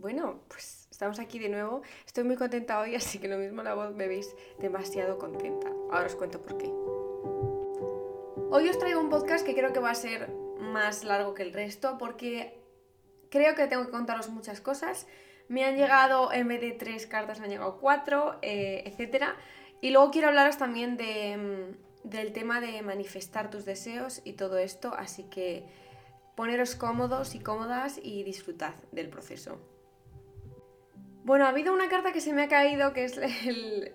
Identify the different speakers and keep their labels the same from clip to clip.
Speaker 1: Bueno, pues estamos aquí de nuevo. Estoy muy contenta hoy, así que lo mismo la voz me veis demasiado contenta. Ahora os cuento por qué. Hoy os traigo un podcast que creo que va a ser más largo que el resto porque creo que tengo que contaros muchas cosas. Me han llegado, en vez de tres cartas, me han llegado cuatro, eh, etc. Y luego quiero hablaros también mm, del tema de manifestar tus deseos y todo esto, así que poneros cómodos y cómodas y disfrutad del proceso. Bueno, ha habido una carta que se me ha caído, que es el,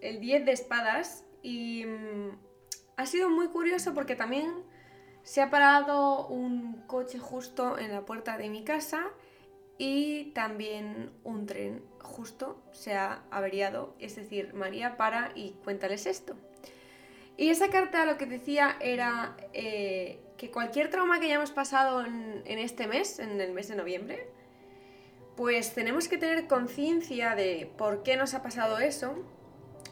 Speaker 1: el 10 de espadas, y mm, ha sido muy curioso porque también se ha parado un coche justo en la puerta de mi casa y también un tren justo se ha averiado, es decir, María para y cuéntales esto. Y esa carta lo que decía era eh, que cualquier trauma que hayamos pasado en, en este mes, en el mes de noviembre, pues tenemos que tener conciencia de por qué nos ha pasado eso,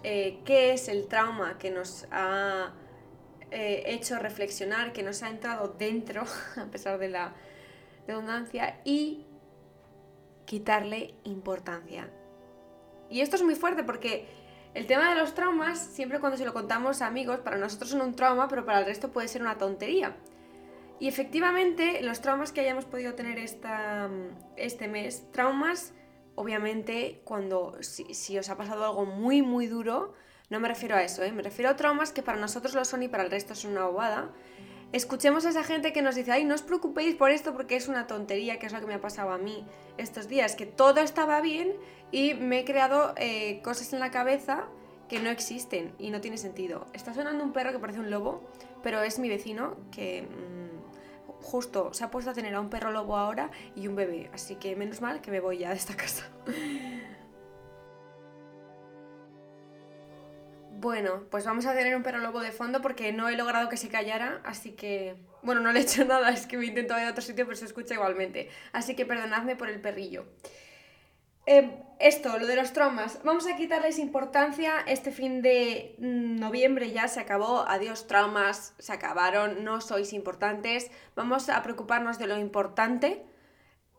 Speaker 1: eh, qué es el trauma que nos ha eh, hecho reflexionar, que nos ha entrado dentro, a pesar de la redundancia, y quitarle importancia. Y esto es muy fuerte porque el tema de los traumas, siempre cuando se lo contamos a amigos, para nosotros son un trauma, pero para el resto puede ser una tontería. Y efectivamente, los traumas que hayamos podido tener esta, este mes, traumas, obviamente, cuando si, os ha pasado algo muy, muy duro, no me refiero a eso, ¿eh? me refiero a traumas que para nosotros lo son y para el resto son una bobada. Escuchemos a esa gente que nos dice, ay, no os preocupéis por esto porque es una tontería, que es lo que me ha pasado a mí estos días, que todo estaba bien y me he creado eh, cosas en la cabeza que no existen y no tiene sentido. Está sonando un perro que parece un lobo, pero es mi vecino que... Justo se ha puesto a tener a un perro lobo ahora y un bebé, así que menos mal que me voy ya de esta casa. Bueno, pues vamos a tener un perro lobo de fondo porque no he logrado que se callara, así que... Bueno, no le he hecho nada, es que me he intentado ir a otro sitio, pero se escucha igualmente. Así que perdonadme por el perrillo. Em, esto, lo de los traumas, vamos a quitarles importancia. Este fin de mm, noviembre ya se acabó. Adiós, traumas, se acabaron, no sois importantes. Vamos a preocuparnos de lo importante.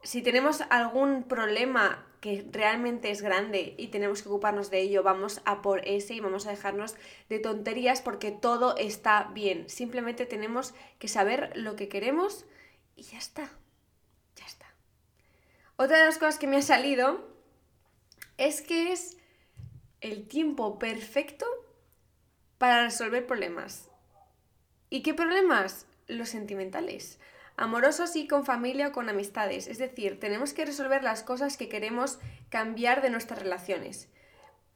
Speaker 1: Si tenemos algún problema que realmente es grande y tenemos que ocuparnos de ello, vamos a por ese y vamos a dejarnos de tonterías porque todo está bien. Simplemente tenemos que saber lo que queremos y ya está. Ya está. Otra de las cosas que me ha salido es que es el tiempo perfecto para resolver problemas. ¿Y qué problemas? Los sentimentales. Amorosos y con familia o con amistades. Es decir, tenemos que resolver las cosas que queremos cambiar de nuestras relaciones.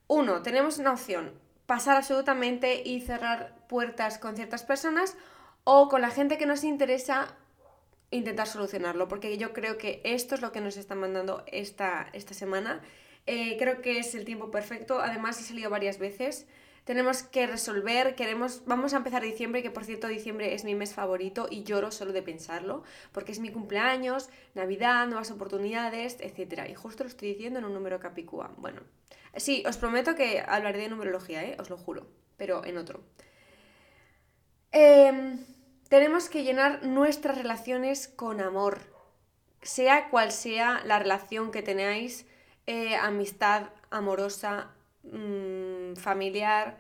Speaker 1: Uno, tenemos una opción, pasar absolutamente y cerrar puertas con ciertas personas o con la gente que nos interesa intentar solucionarlo, porque yo creo que esto es lo que nos está mandando esta, esta semana eh, creo que es el tiempo perfecto. Además, he salido varias veces. Tenemos que resolver, queremos, vamos a empezar diciembre, que por cierto diciembre es mi mes favorito y lloro solo de pensarlo, porque es mi cumpleaños, Navidad, nuevas oportunidades, etc. Y justo lo estoy diciendo en un número capicúa. Bueno, sí, os prometo que hablaré de numerología, ¿eh? os lo juro, pero en otro. Em, tenemos que llenar nuestras relaciones con amor, sea cual sea la relación que tenéis eh, amistad amorosa, mm, familiar.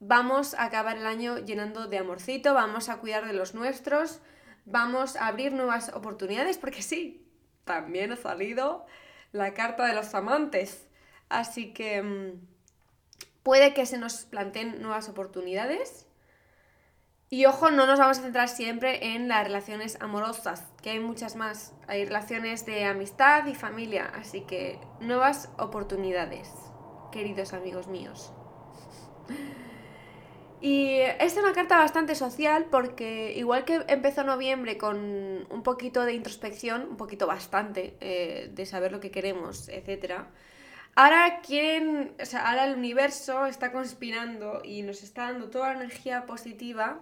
Speaker 1: Vamos a acabar el año llenando de amorcito, vamos a cuidar de los nuestros, vamos a abrir nuevas oportunidades, porque sí, también ha salido la carta de los amantes. Así que mm, puede que se nos planteen nuevas oportunidades y ojo, no nos vamos a centrar siempre en las relaciones amorosas, que hay muchas más. Hay relaciones de amistad y familia, así que nuevas oportunidades, queridos amigos míos. Y es una carta bastante social porque igual que empezó noviembre con un poquito de introspección, un poquito bastante, eh, de saber lo que queremos, etc. Ahora quieren, o sea, ahora el universo está conspirando y nos está dando toda la energía positiva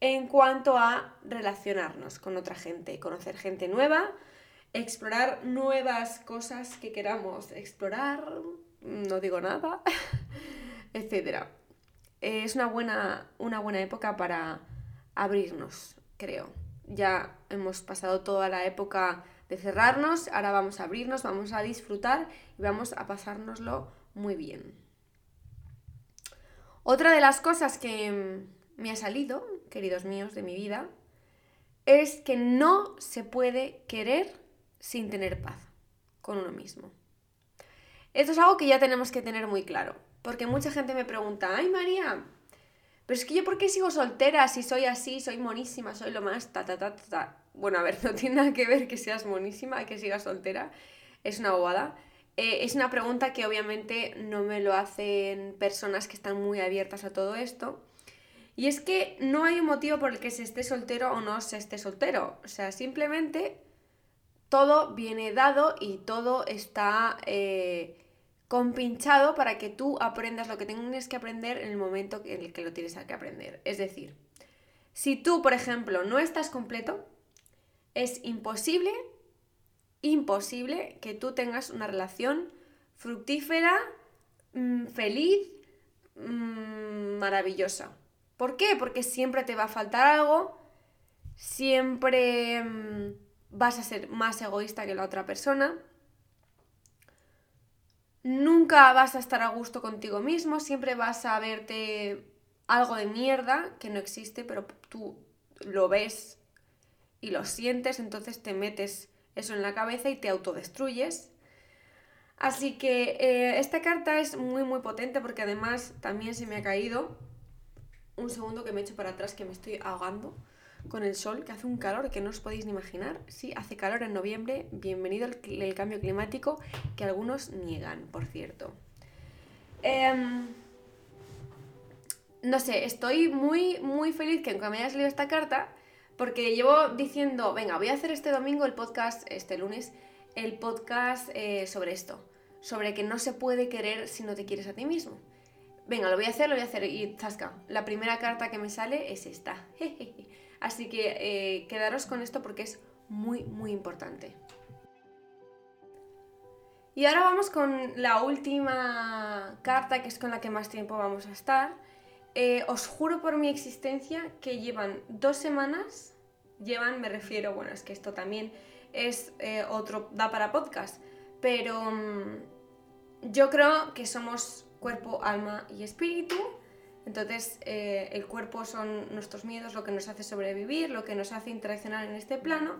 Speaker 1: en cuanto a relacionarnos con otra gente, conocer gente nueva, explorar nuevas cosas que queramos explorar, no digo nada, etc. Es una buena, una buena época para abrirnos, creo. Ya hemos pasado toda la época de cerrarnos, ahora vamos a abrirnos, vamos a disfrutar y vamos a pasárnoslo muy bien. Otra de las cosas que me ha salido, queridos míos, de mi vida, es que no se puede querer sin tener paz con uno mismo. Esto es algo que ya tenemos que tener muy claro, porque mucha gente me pregunta, ay María, pero es que yo por qué sigo soltera si soy así, soy monísima, soy lo más, ta, ta, ta, ta. Bueno, a ver, no tiene nada que ver que seas monísima, que sigas soltera, es una bobada. Eh, es una pregunta que obviamente no me lo hacen personas que están muy abiertas a todo esto. Y es que no hay un motivo por el que se esté soltero o no se esté soltero. O sea, simplemente todo viene dado y todo está eh, compinchado para que tú aprendas lo que tienes que aprender en el momento en el que lo tienes que aprender. Es decir, si tú, por ejemplo, no estás completo, es imposible, imposible que tú tengas una relación fructífera, mm, feliz, mm, maravillosa. ¿Por qué? Porque siempre te va a faltar algo, siempre mm, vas a ser más egoísta que la otra persona, nunca vas a estar a gusto contigo mismo, siempre vas a verte algo de mierda que no existe, pero tú lo ves y lo sientes, entonces te metes eso en la cabeza y te autodestruyes. Así que eh, esta carta es muy muy potente porque además también se me ha caído un segundo que me echo para atrás que me estoy ahogando con el sol, que hace un calor que no os podéis ni imaginar. Sí, hace calor en noviembre, bienvenido el, cambio climático, que algunos niegan, por cierto. Em, no sé, estoy muy, muy feliz que me haya salido esta carta, porque llevo diciendo, venga, voy a hacer este domingo el podcast, este lunes, el podcast eh, sobre esto, sobre que no se puede querer si no te quieres a ti mismo venga, lo voy a hacer, lo voy a hacer. Y zasca, la primera carta que me sale es esta. Así que eh, quedaros con esto porque es muy, muy importante. Y ahora vamos con la última carta, que es con la que más tiempo vamos a estar. Eh, os juro por mi existencia que llevan dos semanas, llevan, me refiero, bueno, es que esto también es eh, otro, da para podcast, pero mm, yo creo que somos cuerpo, alma y espíritu. Entonces, eh, el cuerpo son nuestros miedos, lo que nos hace sobrevivir, lo que nos hace interaccionar en este plano.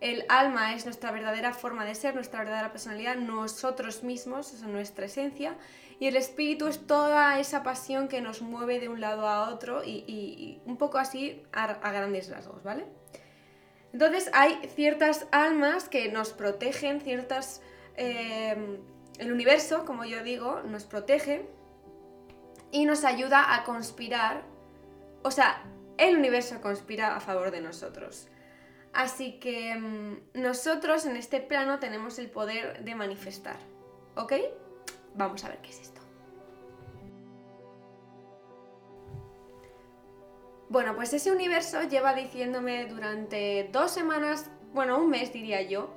Speaker 1: El alma es nuestra verdadera forma de ser, nuestra verdadera personalidad, nosotros mismos, es nuestra esencia. Y el espíritu es toda esa pasión que nos mueve de un lado a otro y, un poco así a, grandes rasgos, ¿vale? Entonces hay ciertas almas que nos protegen, ciertas... Eh, el universo, como yo digo, nos protege y nos ayuda a conspirar, o sea, el universo conspira a favor de nosotros. Así que mm, nosotros en este plano tenemos el poder de manifestar, ¿ok? Vamos a ver qué es esto. Bueno, pues ese universo lleva diciéndome durante dos semanas, bueno, un mes diría yo,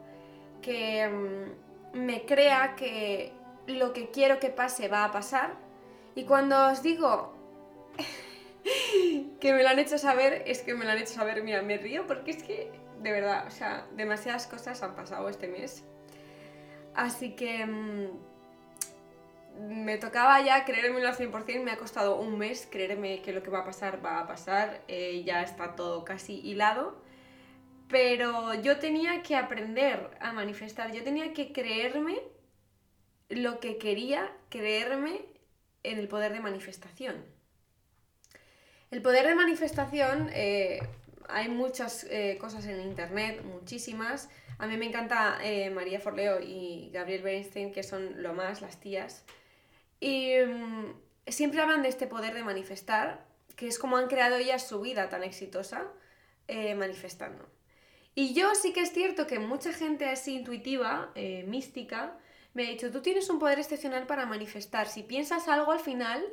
Speaker 1: que mm, me crea que lo que quiero que pase va a pasar. Y cuando os digo que me lo han hecho saber, es que me lo han hecho saber, mira, me río porque es que, de verdad, o sea, demasiadas cosas han pasado este mes. Así que mm, me tocaba ya creérmelo al 100%, me ha costado un mes creerme que lo que va a pasar va a pasar, eh, ya está todo casi hilado pero yo tenía que aprender a manifestar, yo tenía que creerme lo que quería, creerme en el poder de manifestación. El poder de manifestación, eh, hay muchas eh, cosas en internet, muchísimas. A mí me encanta eh, María Forleo y Gabriel Bernstein, que son lo más, las tías. Y mm, siempre hablan de este poder de manifestar, que es como han creado ellas su vida tan exitosa manifestando. Y yo sí que es cierto que mucha gente así intuitiva, eh, mística, me ha dicho, tú tienes un poder excepcional para manifestar. Si piensas algo al final,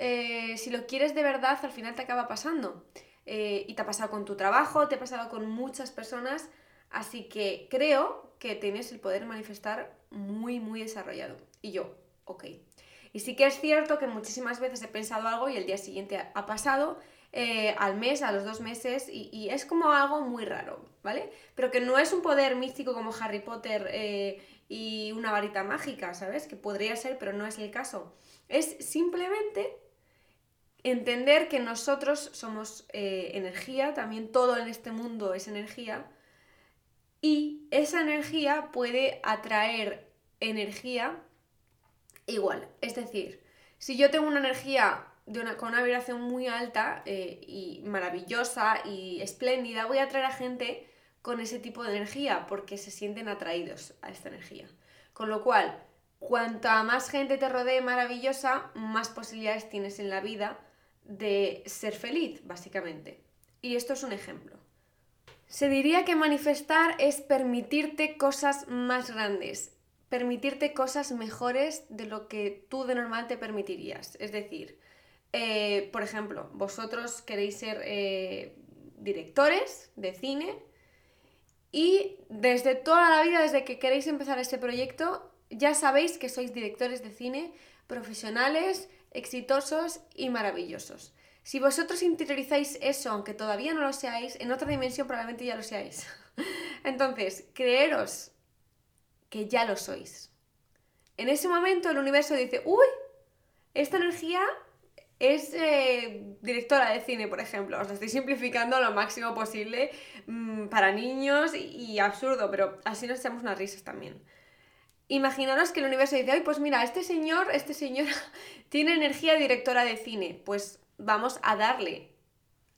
Speaker 1: eh, si lo quieres de verdad, al final te acaba pasando. Eh, y te ha pasado con tu trabajo, te ha pasado con muchas personas, así que creo que tienes el poder manifestar muy, muy desarrollado. Y yo, ok. Y sí que es cierto que muchísimas veces he pensado algo y el día siguiente ha pasado, eh, al mes, a los dos meses, y, es como algo muy raro, ¿vale? Pero que no es un poder místico como Harry Potter eh, y una varita mágica, ¿sabes? Que podría ser, pero no es el caso. Es simplemente entender que nosotros somos eh, energía, también todo en este mundo es energía, y esa energía puede atraer energía igual. Es decir, si yo tengo una energía de una, con una vibración muy alta eh, y maravillosa y espléndida, voy a atraer a gente con ese tipo de energía porque se sienten atraídos a esta energía. Con lo cual, cuanta más gente te rodee maravillosa, más posibilidades tienes en la vida de ser feliz, básicamente. Y esto es un ejemplo. Se diría que manifestar es permitirte cosas más grandes, permitirte cosas mejores de lo que tú de normal te permitirías. Es decir, eh, por ejemplo, vosotros queréis ser eh, directores de cine y desde toda la vida, desde que queréis empezar este proyecto, ya sabéis que sois directores de cine profesionales, exitosos y maravillosos. Si vosotros interiorizáis eso, aunque todavía no lo seáis, en otra dimensión probablemente ya lo seáis. Entonces, creeros que ya lo sois. En ese momento el universo dice, uy, esta energía es eh, directora de cine, por ejemplo. Os lo estoy simplificando lo máximo posible mm, para niños y, absurdo, pero así nos echamos unas risas también. Imaginaros que el universo dice, ay, pues mira, este señor, este señor tiene energía directora de cine. Pues vamos a darle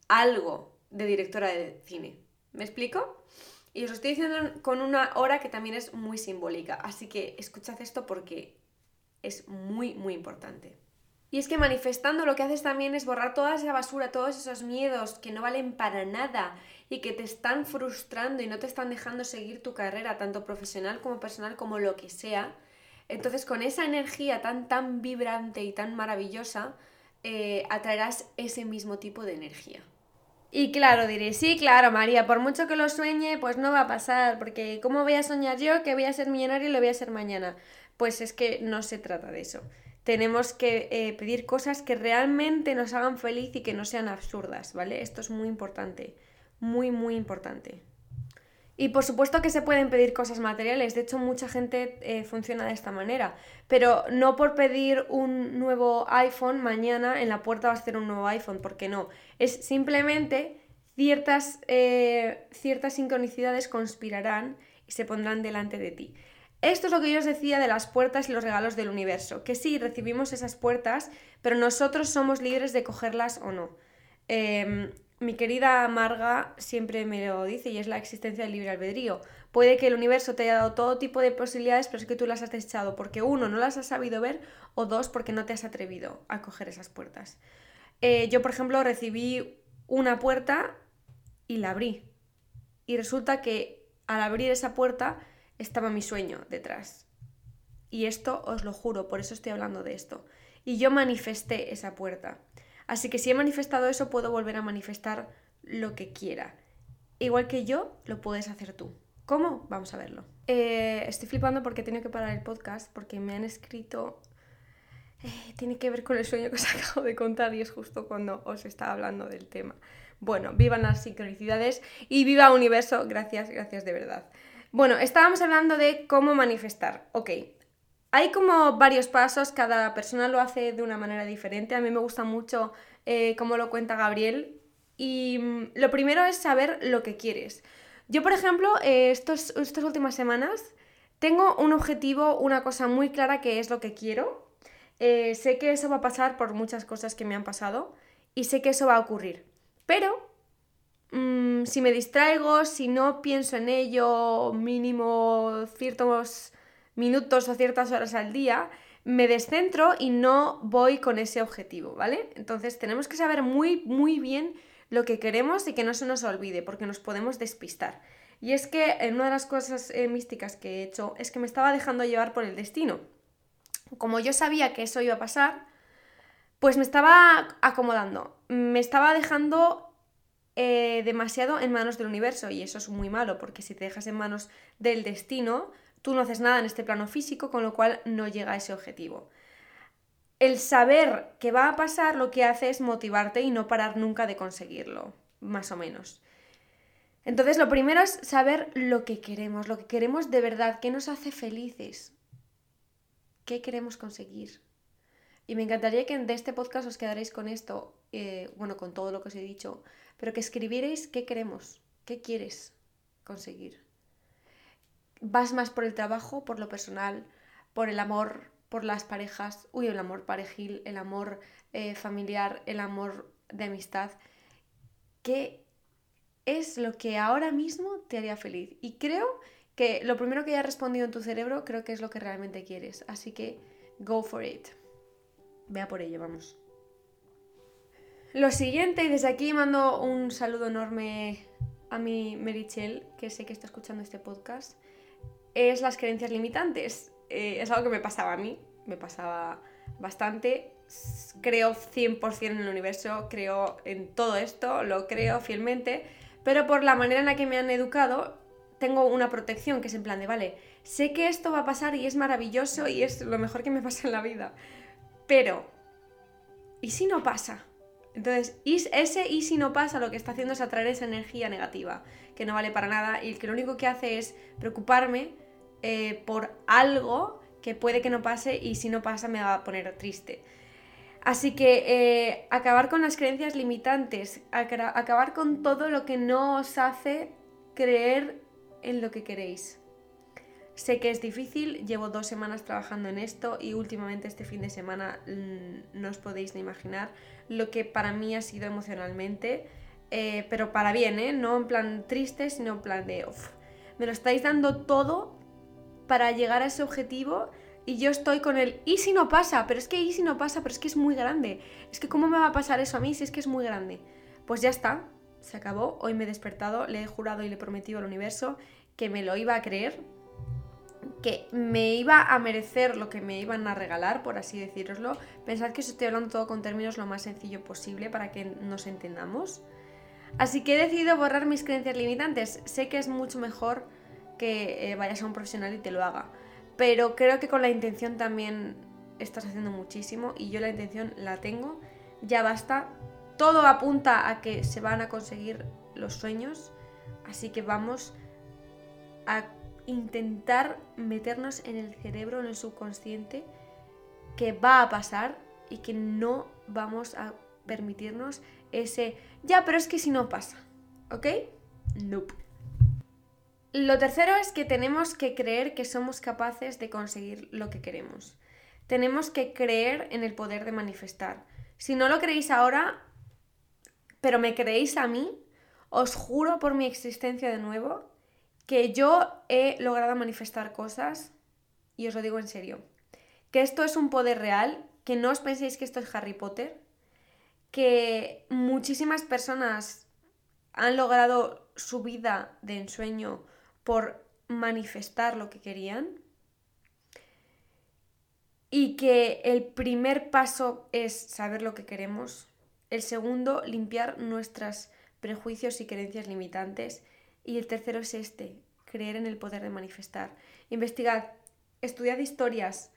Speaker 1: algo de directora de cine. ¿Me explico? Y os lo estoy diciendo con una hora que también es muy simbólica. Así que escuchad esto porque es muy, muy importante. Y es que manifestando lo que haces también es borrar toda esa basura, todos esos miedos que no valen para nada y que te están frustrando y no te están dejando seguir tu carrera, tanto profesional como personal, como lo que sea. Entonces, con esa energía tan, tan vibrante y tan maravillosa, eh, atraerás ese mismo tipo de energía. Y claro, diré, sí, claro, María, por mucho que lo sueñe, pues no va a pasar, porque ¿cómo voy a soñar yo que voy a ser millonario y lo voy a ser mañana? Pues es que no se trata de eso tenemos que eh, pedir cosas que realmente nos hagan feliz y que no sean absurdas, ¿vale? Esto es muy importante, muy, muy importante. Y por supuesto que se pueden pedir cosas materiales, de hecho mucha gente eh, funciona de esta manera, pero no por pedir un nuevo iPhone mañana en la puerta va a ser un nuevo iPhone, porque no, es simplemente ciertas, eh, ciertas sincronicidades conspirarán y se pondrán delante de ti. Esto es lo que yo os decía de las puertas y los regalos del universo, que sí, recibimos esas puertas, pero nosotros somos libres de cogerlas o no. Em, mi querida Marga siempre me lo dice y es la existencia del libre albedrío. Puede que el universo te haya dado todo tipo de posibilidades, pero es que tú las has echado porque uno, no las has sabido ver o dos, porque no te has atrevido a coger esas puertas. Eh, yo, por ejemplo, recibí una puerta y la abrí. Y resulta que al abrir esa puerta estaba mi sueño detrás. Y esto os lo juro, por eso estoy hablando de esto. Y yo manifesté esa puerta. Así que si he manifestado eso, puedo volver a manifestar lo que quiera. Igual que yo, lo puedes hacer tú. ¿Cómo? Vamos a verlo. Eh, estoy flipando porque he tenido que parar el podcast porque me han escrito... Eh, tiene que ver con el sueño que os acabo de contar y es justo cuando os estaba hablando del tema. Bueno, vivan las sincronicidades y viva universo. Gracias, gracias de verdad. Bueno, estábamos hablando de cómo manifestar. Ok, hay como varios pasos, cada persona lo hace de una manera diferente. A mí me gusta mucho eh, cómo lo cuenta Gabriel. Y mm, lo primero es saber lo que quieres. Yo, por ejemplo, eh, estos, estas últimas semanas tengo un objetivo, una cosa muy clara que es lo que quiero. Eh, sé que eso va a pasar por muchas cosas que me han pasado y sé que eso va a ocurrir. Pero Mm, si me distraigo, si no pienso en ello mínimo ciertos minutos o ciertas horas al día, me descentro y no voy con ese objetivo, ¿vale? Entonces tenemos que saber muy, muy bien lo que queremos y que no se nos olvide, porque nos podemos despistar. Y es que en una de las cosas eh, místicas que he hecho es que me estaba dejando llevar por el destino. Como yo sabía que eso iba a pasar, pues me estaba acomodando, me estaba dejando eh, demasiado en manos del universo y eso es muy malo porque si te dejas en manos del destino, tú no haces nada en este plano físico, con lo cual no llega a ese objetivo. el saber que va a pasar lo que hace es motivarte y no parar nunca de conseguirlo, más o menos. Entonces, lo primero es saber lo que queremos, lo que queremos de verdad, qué nos hace felices, qué queremos conseguir. Y me encantaría que de este podcast os quedaréis con esto, eh, bueno, con todo lo que os he dicho, pero que escribierais qué queremos, qué quieres conseguir. ¿Vas más por el trabajo, por lo personal, por el amor, por las parejas? Uy, el amor parejil, el amor eh, familiar, el amor de amistad. ¿Qué es lo que ahora mismo te haría feliz. Y creo que lo primero que haya respondido en tu cerebro creo que es lo que realmente quieres. Así que go for it. Vea por ello, vamos. Lo siguiente, y desde aquí mando un saludo enorme a mi Merichel, que sé que está escuchando este podcast, es las creencias limitantes. Eh, es algo que me pasaba a mí, me pasaba bastante. Creo 100% en el universo, creo en todo esto, lo creo fielmente pero por la manera en la que me han educado, tengo una protección que es en plan de, vale, sé que esto va a pasar y es maravilloso y es lo mejor que me pasa en la vida, pero, ¿y si no pasa? Entonces, ese y si no pasa lo que está haciendo es atraer esa energía negativa, que no vale para nada y que lo único que hace es preocuparme eh, por algo que puede que no pase y si no pasa me va a poner triste. Así que eh, acabar con las creencias limitantes, acabar con todo lo que no os hace creer en lo que queréis. Sé que es difícil, llevo dos semanas trabajando en esto y últimamente este fin de semana mm, no os podéis ni imaginar lo que para mí ha sido emocionalmente, eh, pero para bien, ¿eh? no en plan triste, sino en plan de, me lo estáis dando todo para llegar a ese objetivo y yo estoy con el, ¿y si no pasa? Pero es que, ¿y si no pasa? Pero es que es muy grande. Es que, ¿cómo me va a pasar eso a mí si es que es muy grande? Pues ya está, se acabó. Hoy me he despertado, le he jurado y le he prometido al universo que me lo iba a creer, que me iba a merecer lo que me iban a regalar, por así deciroslo. Pensad que os estoy hablando todo con términos lo más sencillo posible para que nos entendamos. Así que he decidido borrar mis creencias limitantes. Sé que es mucho mejor que eh, vayas a un profesional y te lo haga pero creo que con la intención también estás haciendo muchísimo y yo la intención la tengo, ya basta, todo apunta a que se van a conseguir los sueños, así que vamos a intentar meternos en el cerebro, en el subconsciente, que va a pasar y que no vamos a permitirnos ese, ya, pero es que si no pasa, ¿ok? Nope. Lo tercero es que tenemos que creer que somos capaces de conseguir lo que queremos. Tenemos que creer en el poder de manifestar. Si no lo creéis ahora, pero me creéis a mí, os juro por mi existencia de nuevo que yo he logrado manifestar cosas, y os lo digo en serio, que esto es un poder real, que no os penséis que esto es Harry Potter, que muchísimas personas han logrado su vida de ensueño por manifestar lo que querían y que el primer paso es saber lo que queremos, el segundo, limpiar nuestros prejuicios y creencias limitantes y el tercero es este, creer en el poder de manifestar. Investigad, estudiad historias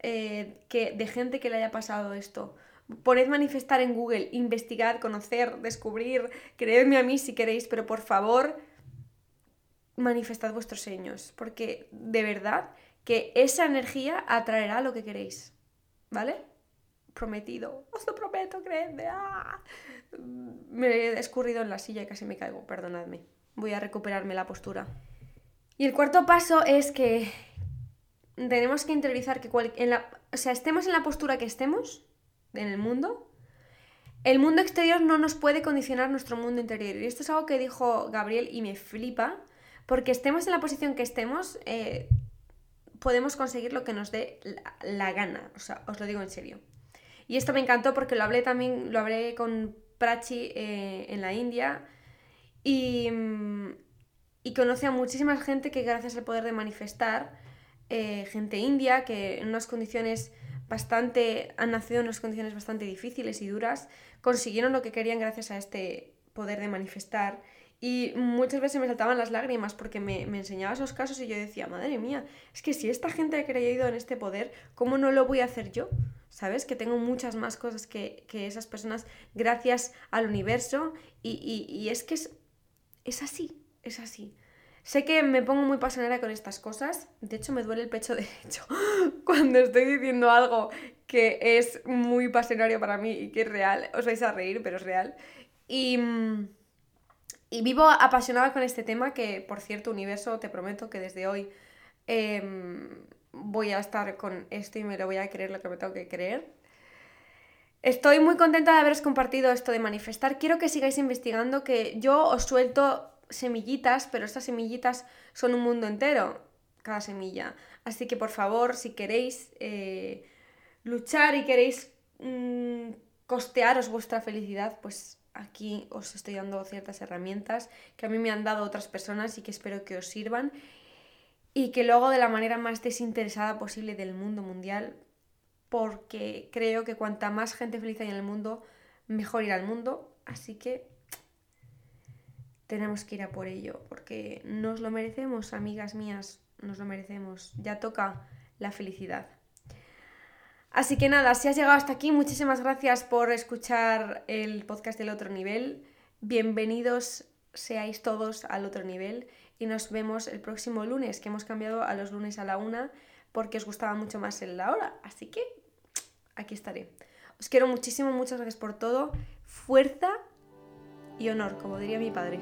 Speaker 1: eh, que, de gente que le haya pasado esto. Poned manifestar en Google, investigad, conocer, descubrir, creedme a mí si queréis, pero por favor manifestad vuestros sueños, porque de verdad que esa energía atraerá lo que queréis, ¿vale? Prometido, os lo prometo, creedme. ¡Ah! Me he escurrido en la silla y casi me caigo, perdonadme. Voy a recuperarme la postura. Y el cuarto paso es que tenemos que interiorizar que en la, o sea, estemos en la postura que estemos en el mundo, el mundo exterior no nos puede condicionar nuestro mundo interior. Y esto es algo que dijo Gabriel y me flipa, porque estemos en la posición que estemos, eh, podemos conseguir lo que nos dé la, gana. O sea, os lo digo en serio. Y esto me encantó porque lo hablé también, lo hablé con Prachi eh, en la India y, y conoce a muchísima gente que gracias al poder de manifestar, eh, gente india que en unas condiciones bastante, han nacido en unas condiciones bastante difíciles y duras, consiguieron lo que querían gracias a este poder de manifestar y muchas veces me saltaban las lágrimas porque me, enseñaba esos casos y yo decía, madre mía, es que si esta gente ha creído en este poder, ¿cómo no lo voy a hacer yo? ¿sabes? Que tengo muchas más cosas que, esas personas gracias al universo y, es que es, es así, es así. Sé que me pongo muy pasionera con estas cosas, de hecho me duele el pecho derecho cuando estoy diciendo algo que es muy pasionario para mí y que es real, os vais a reír, pero es real. Y, y vivo apasionada con este tema que, por cierto, universo, te prometo que desde hoy... Em, voy a estar con esto y me lo voy a creer lo que me tengo que creer. Estoy muy contenta de haberos compartido esto de manifestar. Quiero que sigáis investigando, que yo os suelto semillitas, pero estas semillitas son un mundo entero, cada semilla. Así que por favor, si queréis eh, luchar y queréis mm, costearos vuestra felicidad, pues aquí os estoy dando ciertas herramientas que a mí me han dado otras personas y que espero que os sirvan y que lo hago de la manera más desinteresada posible del mundo mundial, porque creo que cuanta más gente feliz hay en el mundo, mejor irá al mundo, así que tenemos que ir a por ello, porque nos lo merecemos, amigas mías, nos lo merecemos, ya toca la felicidad. Así que nada, si has llegado hasta aquí, muchísimas gracias por escuchar el podcast del otro nivel. Bienvenidos seáis todos al otro nivel y nos vemos el próximo lunes, que hemos cambiado a los lunes a la una porque os gustaba mucho más en la hora. Así que aquí estaré. Os quiero muchísimo, muchas gracias por todo. Fuerza y honor, como diría mi padre.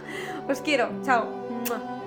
Speaker 1: os quiero, chao.